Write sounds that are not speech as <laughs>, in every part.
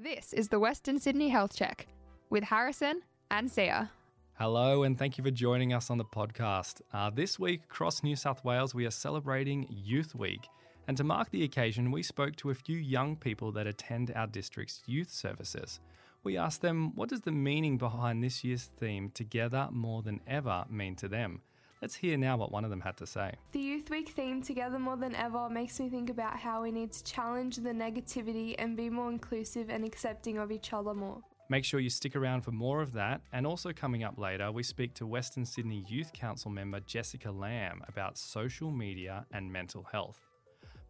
This is the Western Sydney Health Check with Harrison and Sia. Hello, and thank you for joining us on the podcast. Uh, this week, across New South Wales, we are celebrating Youth Week. And to mark the occasion, we spoke to a few young people that attend our district's youth services. We asked them, what does the meaning behind this year's theme, Together More Than Ever, mean to them? Let's hear now what one of them had to say. The Youth Week theme, Together More Than Ever, makes me think about how we need to challenge the negativity and be more inclusive and accepting of each other more. Make sure you stick around for more of that. And also coming up later, we speak to Western Sydney Youth Council member Jessica Lamb about social media and mental health.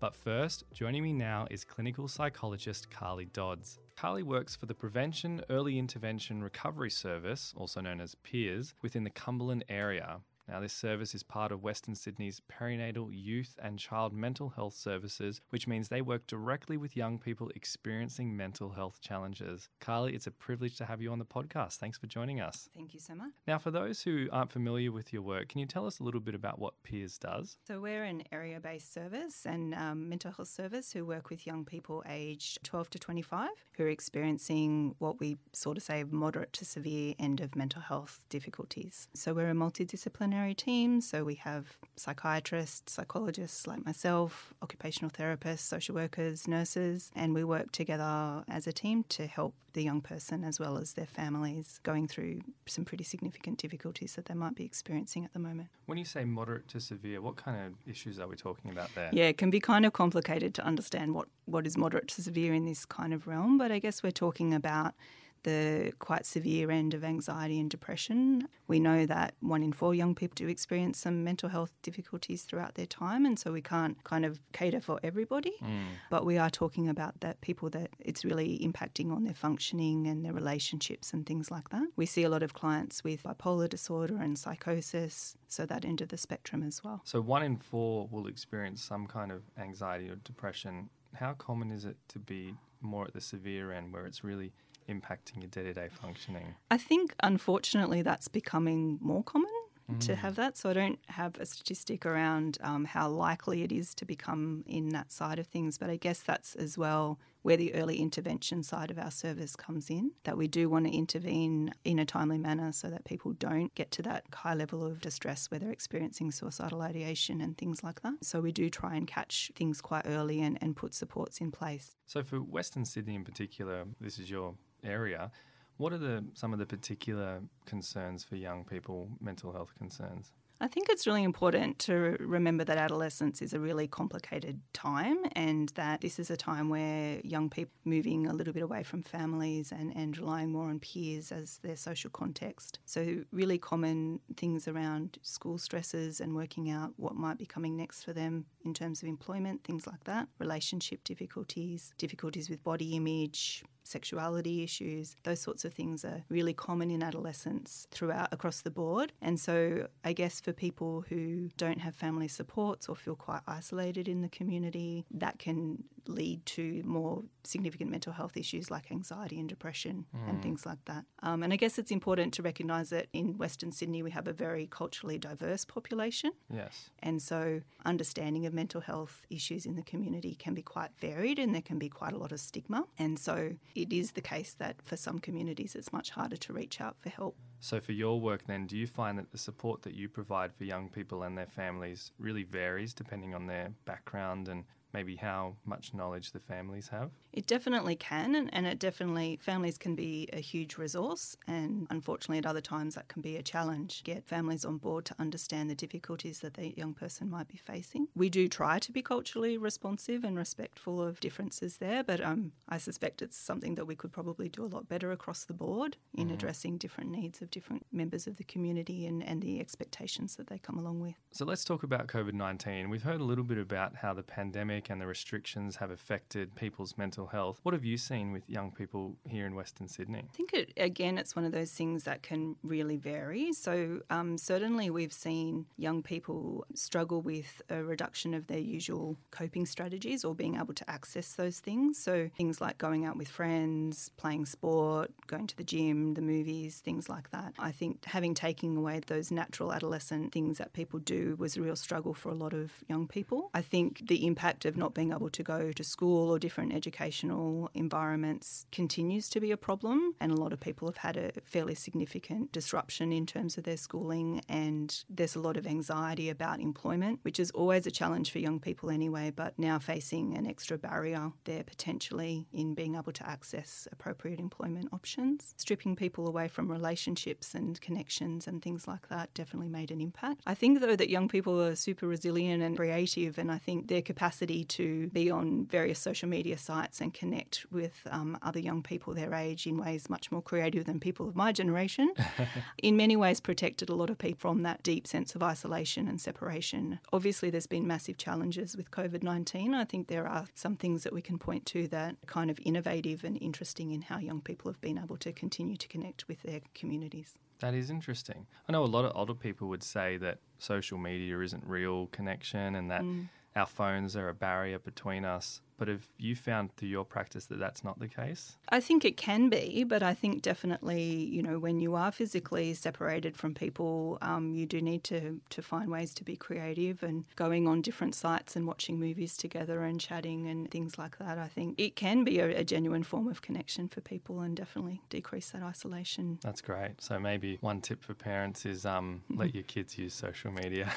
But first, joining me now is clinical psychologist Carly Dodds. Carly works for the Prevention Early Intervention Recovery Service, also known as PEIRS, within the Cumberland area. Now, this service is part of Western Sydney's perinatal youth and child mental health services, which means they work directly with young people experiencing mental health challenges. Carly, it's a privilege to have you on the podcast. Thanks for joining us. Thank you so much. Now, for those who aren't familiar with your work, can you tell us a little bit about what PEIRS does? So, we're an area based service and um, mental health service who work with young people aged 12 to 25 who are experiencing what we sort of say moderate to severe end of mental health difficulties. So, we're a multidisciplinary team. So we have psychiatrists, psychologists like myself, occupational therapists, social workers, nurses, and we work together as a team to help the young person as well as their families going through some pretty significant difficulties that they might be experiencing at the moment. When you say moderate to severe, what kind of issues are we talking about there? Yeah, it can be kind of complicated to understand what, what is moderate to severe in this kind of realm, but I guess we're talking about the quite severe end of anxiety and depression. We know that one in four young people do experience some mental health difficulties throughout their time, and so we can't kind of cater for everybody. Mm. But we are talking about that people that it's really impacting on their functioning and their relationships and things like that. We see a lot of clients with bipolar disorder and psychosis, so that end of the spectrum as well. So one in four will experience some kind of anxiety or depression. How common is it to be more at the severe end where it's really impacting your day to day functioning? I think, unfortunately, that's becoming more common mm. to have that. So I don't have a statistic around um, how likely it is to become in that side of things. But I guess that's as well where the early intervention side of our service comes in, that we do want to intervene in a timely manner so that people don't get to that high level of distress where they're experiencing suicidal ideation and things like that. So we do try and catch things quite early and, and put supports in place. So for Western Sydney in particular, this is your area. What are the some of the particular concerns for young people, mental health concerns? I think it's really important to remember that adolescence is a really complicated time and that this is a time where young people moving a little bit away from families and, and relying more on peers as their social context. So really common things around school stresses and working out what might be coming next for them in terms of employment, things like that, relationship difficulties, difficulties with body image, sexuality issues, those sorts of things are really common in adolescence throughout across the board. And so I guess for people who don't have family supports or feel quite isolated in the community, that can lead to more significant mental health issues like anxiety and depression mm. and things like that. Um, and I guess it's important to recognise that in Western Sydney we have a very culturally diverse population. Yes. And so understanding of mental health issues in the community can be quite varied and there can be quite a lot of stigma. And so it is the case that for some communities it's much harder to reach out for help. So, for your work, then, do you find that the support that you provide for young people and their families really varies depending on their background and maybe how much knowledge the families have? It definitely can, and, it definitely, families can be a huge resource, and unfortunately, at other times, that can be a challenge. Get families on board to understand the difficulties that the young person might be facing. We do try to be culturally responsive and respectful of differences there, but um, I suspect it's something that we could probably do a lot better across the board in mm. addressing different needs of different members of the community and, and the expectations that they come along with. So let's talk about COVID 19. We've heard a little bit about how the pandemic pandemic and the restrictions have affected people's mental health. What have you seen with young people here in Western Sydney? I think, it, again, it's one of those things that can really vary. So, um, certainly, we've seen young people struggle with a reduction of their usual coping strategies or being able to access those things. So, things like going out with friends, playing sport, going to the gym, the movies, things like that. I think having taken away those natural adolescent things that people do was a real struggle for a lot of young people. I think the impact of not being able to go to school or different educational environments continues to be a problem. And a lot of people have had a fairly significant disruption in terms of their schooling. And there's a lot of anxiety about employment, which is always a challenge for young people anyway, but now facing an extra barrier there potentially in being able to access appropriate employment options. Stripping people away from relationships and connections and things like that definitely made an impact. I think, though, that young people are super resilient and creative, and I think their capacity to be on various social media sites and connect with um, other young people their age in ways much more creative than people of my generation, <laughs> in many ways protected a lot of people from that deep sense of isolation and separation. Obviously, there's been massive challenges with COVID 19. I think there are some things that we can point to that are kind of innovative and interesting in how young people have been able to continue to connect with their communities. That is interesting. I know a lot of older people would say that social media isn't real connection and that mm. Our phones are a barrier between us. But have you found through your practice that that's not the case? I think it can be, but I think definitely, you know, when you are physically separated from people, um, you do need to, to find ways to be creative and going on different sites and watching movies together and chatting and things like that. I think it can be a, a genuine form of connection for people and definitely decrease that isolation. That's great. So maybe one tip for parents is um, <laughs> let your kids use social media.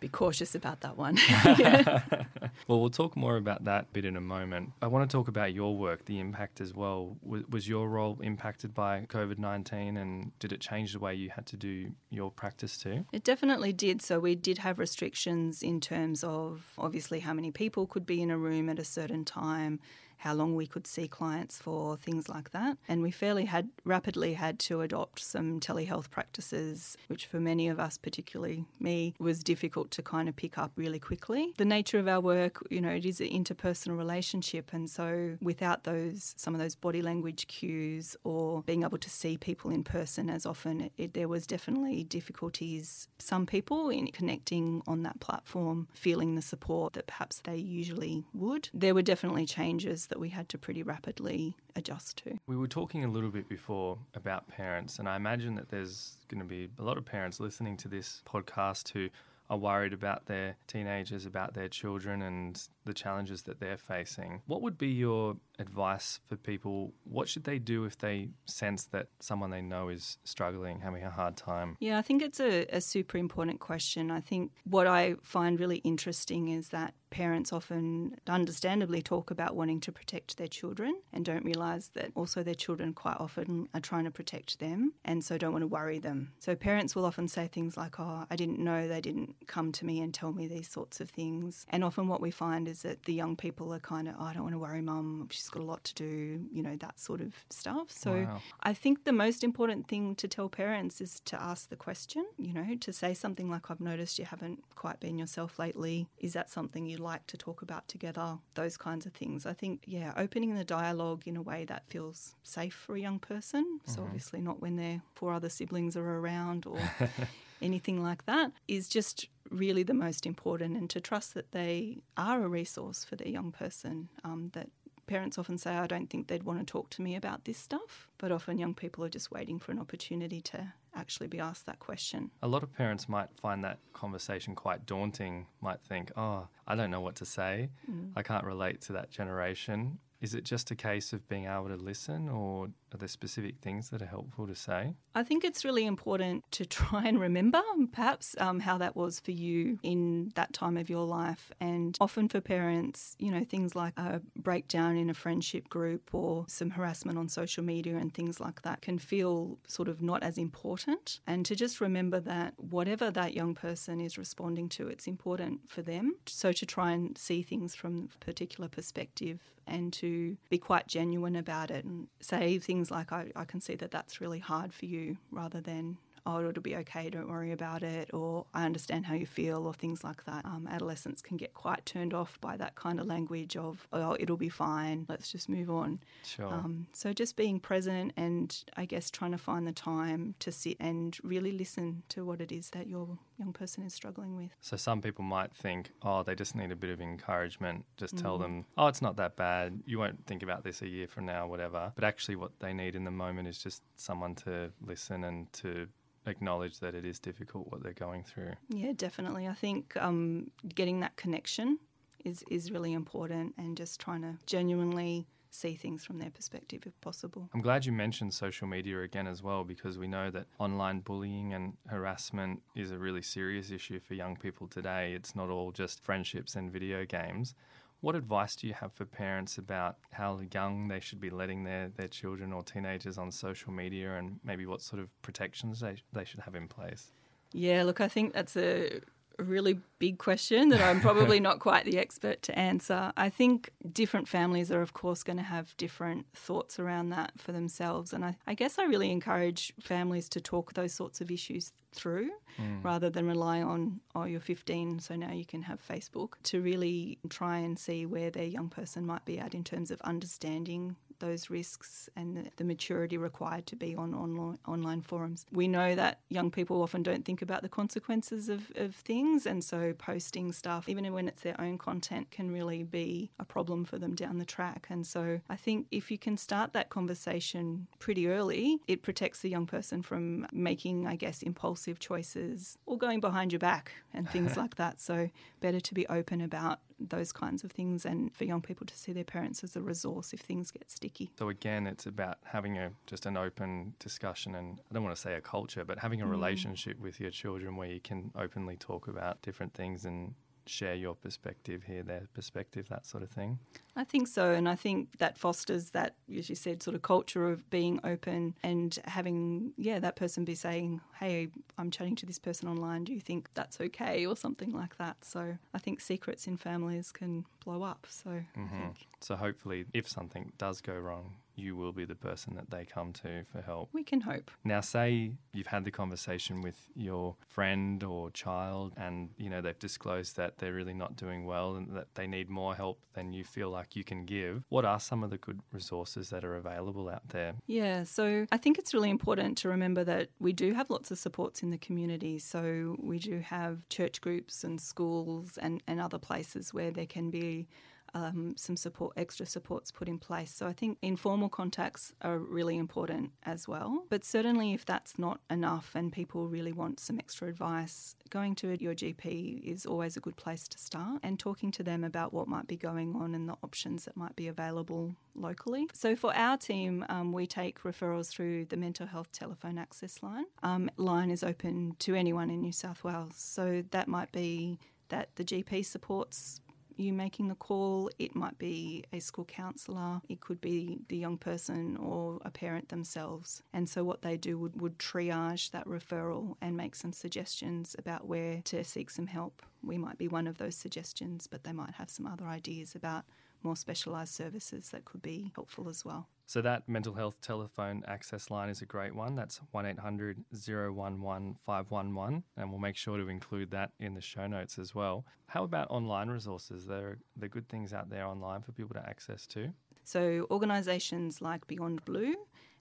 be cautious about that one. <laughs> <laughs> well, we'll talk more about that bit in a moment. I want to talk about your work, the impact as well. Was, was your role impacted by COVID 19 and did it change the way you had to do your practice too? It definitely did. So, we did have restrictions in terms of obviously how many people could be in a room at a certain time how long we could see clients for, things like that. And we fairly had rapidly had to adopt some telehealth practices, which for many of us, particularly me, was difficult to kind of pick up really quickly. The nature of our work, you know, it is an interpersonal relationship. And so without those, some of those body language cues or being able to see people in person as often, it, there was definitely difficulties, some people in connecting on that platform, feeling the support that perhaps they usually would. There were definitely changes that we had to pretty rapidly adjust to. We were talking a little bit before about parents, and I imagine that there's going to be a lot of parents listening to this podcast who are worried about their teenagers, about their children, and the challenges that they're facing. What would be your advice for people? What should they do if they sense that someone they know is struggling, having a hard time? Yeah, I think it's a, a super important question. I think what I find really interesting is that parents often understandably talk about wanting to protect their children and don't realise that also their children quite often are trying to protect them and so don't want to worry them. So parents will often say things like, Oh, I didn't know they didn't come to me and tell me these sorts of things. And often what we find is is that the young people are kind of, oh, I don't want to worry mum, she's got a lot to do, you know, that sort of stuff. So wow. I think the most important thing to tell parents is to ask the question, you know, to say something like, I've noticed you haven't quite been yourself lately. Is that something you'd like to talk about together? Those kinds of things. I think, yeah, opening the dialogue in a way that feels safe for a young person. Mm-hmm. So obviously not when their four other siblings are around or <laughs> anything like that is just really the most important and to trust that they are a resource for their young person um, that parents often say i don't think they'd want to talk to me about this stuff but often young people are just waiting for an opportunity to actually be asked that question. A lot of parents might find that conversation quite daunting might think oh i don't know what to say. Mm. i can't relate to that generation is it just a case of being able to listen, or are there specific things that are helpful to say? I think it's really important to <laughs> try and remember, perhaps, um, how that was for you in that time of your life. And often for parents, you know, things like a breakdown in a friendship group or some harassment on social media and things like that can feel sort of not as important. And to just remember that whatever that young person is responding to, it's important for them. So to try and see things from a particular perspective and to be quite genuine about it and say things like, I, I can see that that's really hard for you, rather than, oh, it'll be okay, don't worry about it, or I understand how you feel, or things like that. Um, adolescents can get quite turned off by that kind of language of, oh, it'll be fine, let's just move on. Sure. Um, so just being present and I guess trying to find the time to sit and really listen to what it is that your young person is struggling with. So some people might think, oh, they just need a bit of encouragement. Just mm. tell them, oh, it's not that bad. You won't think about this a year from now, whatever. But actually, what they need in the moment is just someone to listen and to acknowledge that it is difficult what they're going through. Yeah, definitely. I think um, getting that connection is, is really important and just trying to genuinely see things from their perspective if possible. I'm glad you mentioned social media again as well because we know that online bullying and harassment is a really serious issue for young people today. It's not all just friendships and video games. What advice do you have for parents about how young they should be letting their, their children or teenagers on social media and maybe what sort of protections they, they should have in place? Yeah, look, I think that's a really big question that I'm probably not quite the expert to answer. I think different families are, of course, going to have different thoughts around that for themselves. And I, I guess I really encourage families to talk those sorts of issues through mm. rather than rely on, oh, you're 15, so now you can have Facebook, to really try and see where their young person might be at in terms of understanding those risks and the, maturity required to be on online, online forums. We know that young people often don't think about the consequences of, of things, and so posting stuff, even when it's their own content, can really be a problem for them down the track. And so I think if you can start that conversation pretty early, it protects the young person from making, I guess, impulsive choices or going behind your back and things <laughs> like that. So better to be open about those kinds of things and for young people to see their parents as a resource if things get sticky. So again, it's about having a just an open discussion and I don't want to say a culture, but having a mm. relationship with your children where you can openly talk about different things and share your perspective, hear their perspective, that sort of thing? I think so. And I think that fosters that, as you said, sort of culture of being open and having, yeah, that person be saying, hey, I'm chatting to this person online. Do you think that's okay? Or something like that. So I think secrets in families can blow up. So mm-hmm. So hopefully, if something does go wrong, you will be the person that they come to for help. We can hope. Now, say you've had the conversation with your friend or child, and you know they've disclosed that they're really not doing well and that they need more help than you feel like you can give. What are some of the good resources that are available out there? Yeah, so I think it's really important to remember that we do have lots of supports in the community. So we do have church groups and schools and, and other places where there can be um, some support, extra supports put in place. So I think informal contacts are really important as well. But certainly, if that's not enough and people really want some extra advice, going to your GP is always a good place to start and talking to them about what might be going on and the options that might be available locally. So for our team, um, we take referrals through the mental health telephone access line. Um, line is open to anyone in New South Wales. So that might be that the GP supports you making the call. It might be a school counsellor, it could be the young person or a parent themselves. And so, what they do would, would triage that referral and make some suggestions about where to seek some help. We might be one of those suggestions, but they might have some other ideas about more specialised services that could be helpful as well. So that mental health telephone access line is a great one. That's 1800 011 511 and we'll make sure to include that in the show notes as well. How about online resources? There are there good things out there online for people to access too. So organisations like Beyond Blue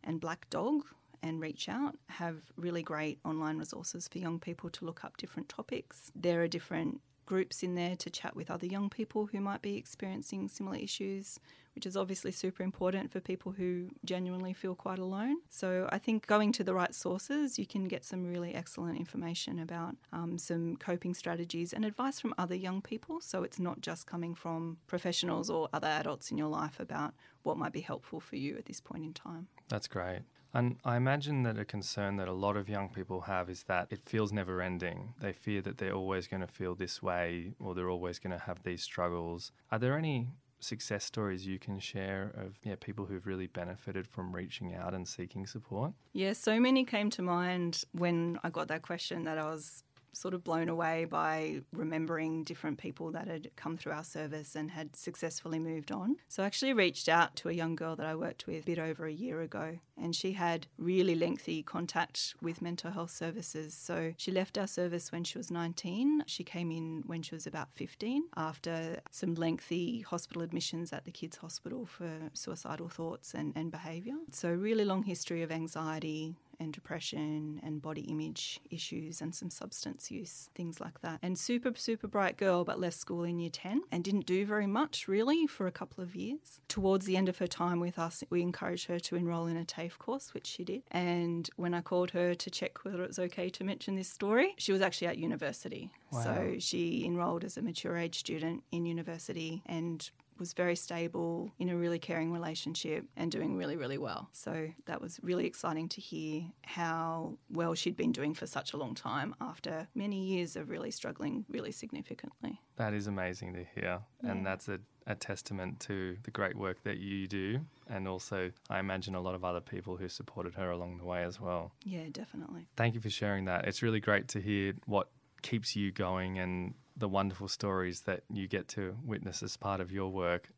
and Black Dog and Reach Out have really great online resources for young people to look up different topics. There are different groups in there to chat with other young people who might be experiencing similar issues, which is obviously super important for people who genuinely feel quite alone. So I think going to the right sources, you can get some really excellent information about um, some coping strategies and advice from other young people. So it's not just coming from professionals or other adults in your life about what might be helpful for you at this point in time. That's great. And I imagine that a concern that a lot of young people have is that it feels never ending. They fear that they're always going to feel this way or they're always going to have these struggles. Are there any success stories you can share of yeah, people who've really benefited from reaching out and seeking support? Yeah, so many came to mind when I got that question that I was sort of blown away by remembering different people that had come through our service and had successfully moved on. So I actually reached out to a young girl that I worked with a bit over a year ago, and she had really lengthy contact with mental health services. So she left our service when she was 19. She came in when she was about 15 after some lengthy hospital admissions at the kids' hospital for suicidal thoughts and, and behaviour. So, really long history of anxiety and depression and body image issues and some substance use, things like that. And super, super bright girl, but left school in year 10 and didn't do very much really for a couple of years. Towards the end of her time with us, we encouraged her to enrol in a TAFE course, which she did. And when I called her to check whether it was okay to mention this story, she was actually at university. Wow. So she enrolled as a mature age student in university and was very stable in a really caring relationship and doing really, really well. So that was really exciting to hear how well she'd been doing for such a long time after many years of really struggling really significantly. That is amazing to hear. And that's a, a testament to the great work that you do. And also, I imagine a lot of other people who supported her along the way as well. Yeah, definitely. Thank you for sharing that. It's really great to hear what keeps you going and the wonderful stories that you get to witness as part of your work.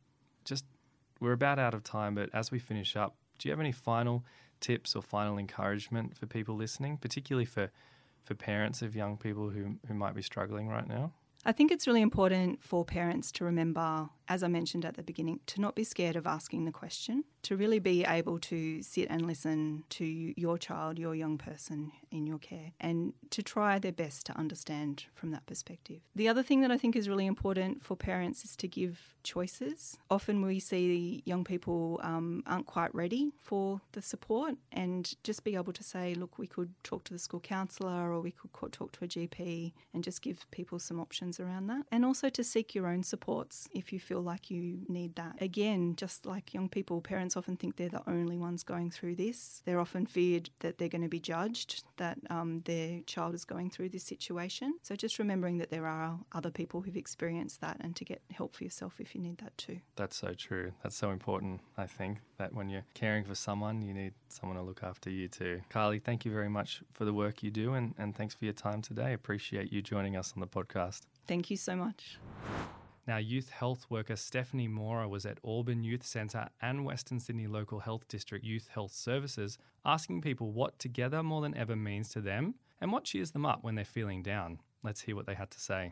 Just, we're about out of time, but as we finish up, do you have any final tips or final encouragement for people listening, particularly for, for parents of young people who, who might be struggling right now? I think it's really important for parents to remember, as I mentioned at the beginning, to not be scared of asking the question, to really be able to sit and listen to your child, your young person in your care, and to try their best to understand from that perspective. The other thing that I think is really important for parents is to give choices. Often we see young people um, aren't quite ready for the support, and just be able to say, look, we could talk to the school counsellor or we could talk to a GP and just give people some options around that. And also to seek your own supports if you feel like you need that. Again, just like young people, parents often think they're the only ones going through this. They're often feared that they're going to be judged, that um, their child is going through this situation. So just remembering that there are other people who've experienced that and to get help for yourself if you need that too. That's so true. That's so important, I think, that when you're caring for someone, you need someone to look after you too. Carly, thank you very much for the work you do and, and thanks for your time today. Appreciate you joining us on the podcast. Thank you so much. Now, youth health worker Stephanie Mora was at Auburn Youth Centre and Western Sydney Local Health District Youth Health Services asking people what together more than ever means to them and what cheers them up when they're feeling down. Let's hear what they had to say.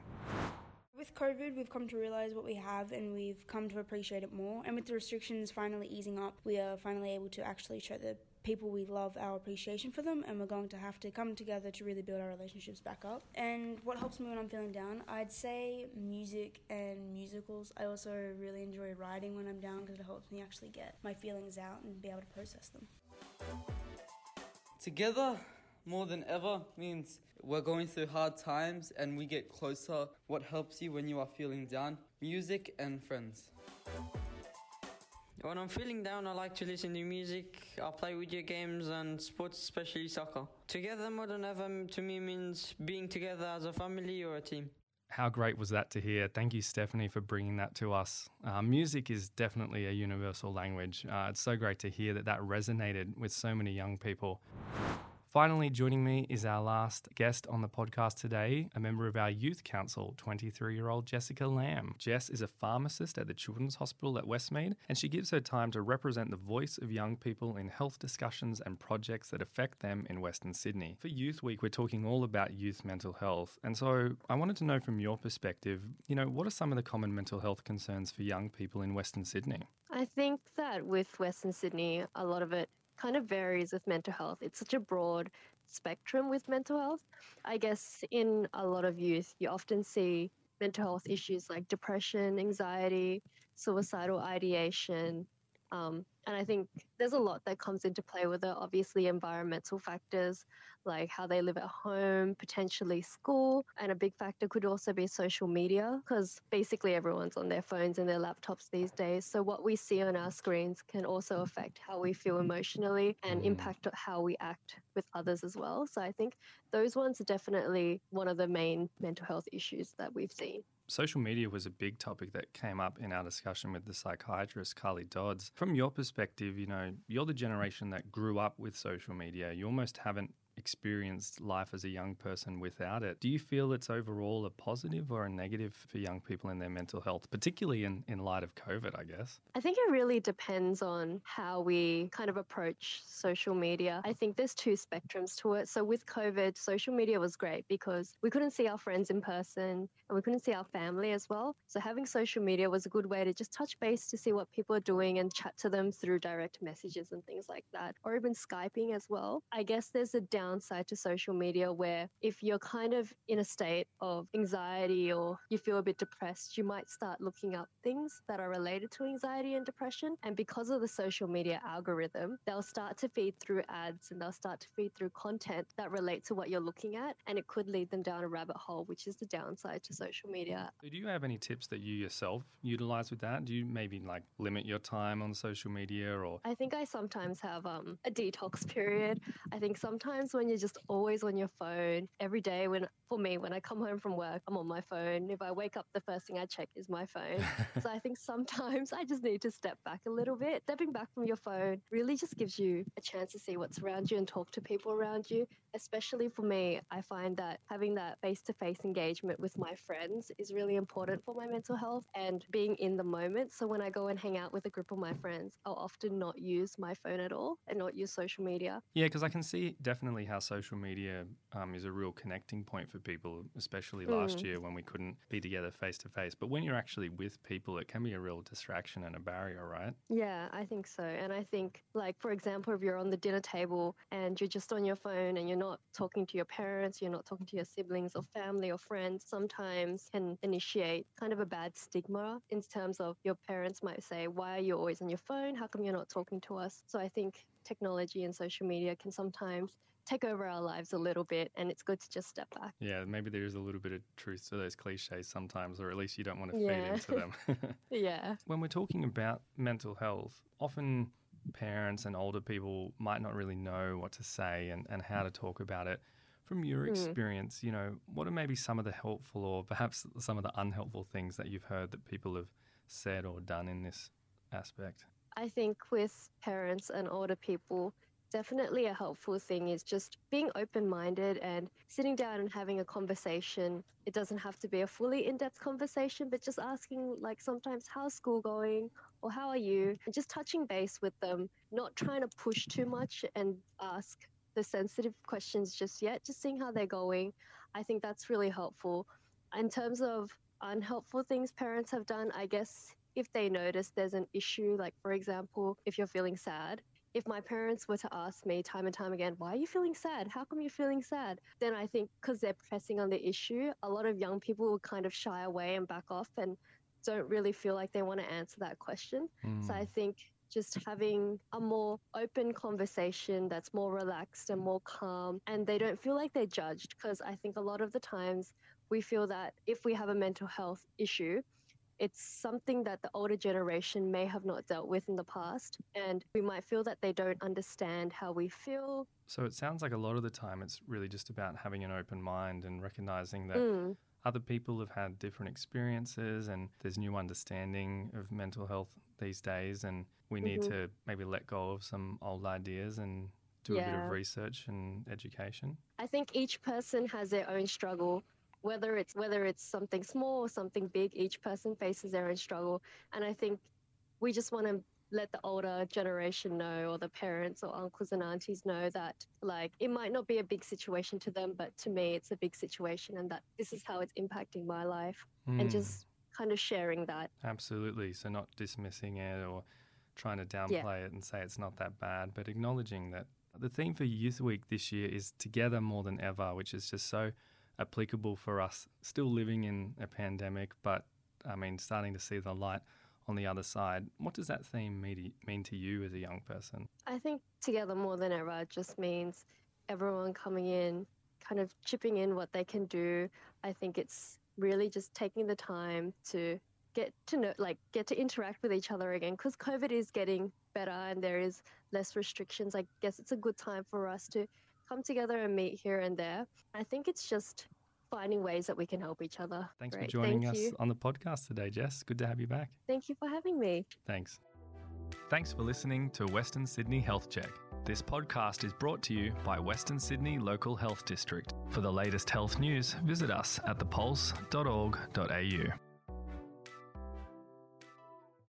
With COVID, we've come to realise what we have and we've come to appreciate it more. And with the restrictions finally easing up, we are finally able to actually show the people we love our appreciation for them. And we're going to have to come together to really build our relationships back up. And what helps me when I'm feeling down, I'd say music and musicals. I also really enjoy writing when I'm down because it helps me actually get my feelings out and be able to process them. Together, more than ever, means we're going through hard times and we get closer. What helps you when you are feeling down? Music and friends. When I'm feeling down, I like to listen to music. I play video games and sports, especially soccer. Together more than ever to me means being together as a family or a team. How great was that to hear? Thank you, Stephanie, for bringing that to us. Uh, music is definitely a universal language. Uh, it's so great to hear that that resonated with so many young people. Finally, joining me is our last guest on the podcast today, a member of our youth council, 23 year old Jessica Lamb. Jess is a pharmacist at the Children's Hospital at Westmead, and she gives her time to represent the voice of young people in health discussions and projects that affect them in Western Sydney. For Youth Week, we're talking all about youth mental health. And so I wanted to know from your perspective, you know, what are some of the common mental health concerns for young people in Western Sydney? I think that with Western Sydney, a lot of it kind of varies with mental health. It's such a broad spectrum with mental health. I guess in a lot of youth, you often see mental health issues like depression, anxiety, suicidal ideation. Um, and I think there's a lot that comes into play with it. Obviously, environmental factors like how they live at home, potentially school, and a big factor could also be social media because basically everyone's on their phones and their laptops these days. So, what we see on our screens can also affect how we feel emotionally and mm. impact how we act with others as well. So, I think those ones are definitely one of the main mental health issues that we've seen social media was a big topic that came up in our discussion with the psychiatrist Carly Dodds. From your perspective, you know, you're the generation that grew up with social media. You almost haven't experienced life as a young person without it. Do you feel it's overall a positive or a negative for young people in their mental health, particularly in, in light of COVID, I guess? I think it really depends on how we kind of approach social media. I think there's two spectrums to it. So with COVID, social media was great because we couldn't see our friends in person and we couldn't see our family as well. So having social media was a good way to just touch base to see what people are doing and chat to them through direct messages and things like that, or even Skyping as well. I guess there's a downside to social media where if you're kind of in a state of anxiety or you feel a bit depressed, you might start looking up things that are related to anxiety and depression. And because of the social media algorithm, they'll start to feed through ads and they'll start to feed through content that relate to what you're looking at. And it could lead them down a rabbit hole, which is the downside to social media. Do you have any tips that you yourself utilize with that? Do you maybe like limit your time on social media or? I think I sometimes have um, a detox <laughs> period. I think sometimes when you're just always on your phone every day, when for me, when I come home from work, I'm on my phone. If I wake up, the first thing I check is my phone. <laughs> so I think sometimes I just need to step back a little bit. Stepping back from your phone really just gives you a chance to see what's around you and talk to people around you. Especially for me, I find that having that face to face engagement with my friends is really important for my mental health and being in the moment. So when I go and hang out with a group of my friends, I'll often not use my phone at all and not use social media. Yeah, because I can see definitely how social media um, is a real connecting point for people, especially last Mm. year when we couldn't be together face to face. But when you're actually with people, it can be a real distraction and a barrier, right? Yeah, I think so. And I think, like, for example, if you're on the dinner table and you're just on your phone and you're not talking to your parents, you're not talking to your siblings or family or friends, sometimes can initiate kind of a bad stigma in terms of your parents might say, Why are you always on your phone? How come you're not talking to us? So I think technology and social media can sometimes take over our lives a little bit and it's good to just step back. Yeah, maybe there is a little bit of truth to those cliches sometimes, or at least you don't want to Yeah. feed into them. <laughs> <laughs> Yeah. when we're talking about mental health, often parents and older people might not really know what to say and, and how to talk about it. From your Mm. experience, you know, what are maybe some of the helpful or perhaps some of the unhelpful things that you've heard that people have said or done in this aspect? I think with parents and older people, definitely a helpful thing is just being open minded and sitting down and having a conversation. It doesn't have to be a fully in depth conversation, but just asking, like, sometimes, how's school going? Or how are you? And just touching base with them, not trying to push too much and ask the sensitive questions just yet, just seeing how they're going. I think that's really helpful. In terms of unhelpful things parents have done, I guess if they notice there's an issue, like for example, if you're feeling sad, if my parents were to ask me time and time again, why are you feeling sad? How come you're feeling sad? Then I think because they're pressing on the issue, a lot of young people will kind of shy away and back off and don't really feel like they want to answer that question. So I mm. think just having a more open conversation that's more relaxed and more calm, and they don't feel like they're judged. Because I think a lot of the times we feel that if we have a mental health issue, it's something that the older generation may have not dealt with in the past, and we might feel that they don't understand how we feel. So it sounds like a lot of the time it's really just about having an open mind and recognizing that Mm, other people have had different experiences and there's new understanding of mental health these days and we need Mhm. to maybe let go of some old ideas and do a bit of research and education. I think each person has their own struggle. Whether it's whether it's something small or something big, each person faces their own struggle. And I think we just want to let the older generation know or the parents or uncles and aunties know that like it might not be a big situation to them but to me it's a big situation and that this is how it's impacting my life and Mm, just kind of sharing that absolutely. So not dismissing it or trying to downplay it and say it's not that bad, but acknowledging that the theme for Youth Week this year is together more than ever, which is just so applicable for us still living in a pandemic, but I mean starting to see the light on the other side. What does that theme mean to, you as a young person? I think together more than ever just means everyone coming in, kind of chipping in what they can do. I think it's really just taking the time to get to know, like, get to interact with each other again because COVID is getting better and there is less restrictions. I guess it's a good time for us to come together and meet here and there. I think it's just finding ways that we can help each other. Thanks Great. for joining Thank us you. on the podcast today, Jess. Good to have you back. Thank you for having me. Thanks. Thanks for listening to Western Sydney Health Check. This podcast is brought to you by Western Sydney Local Health District. For the latest health news, visit us at thepulse.org.au.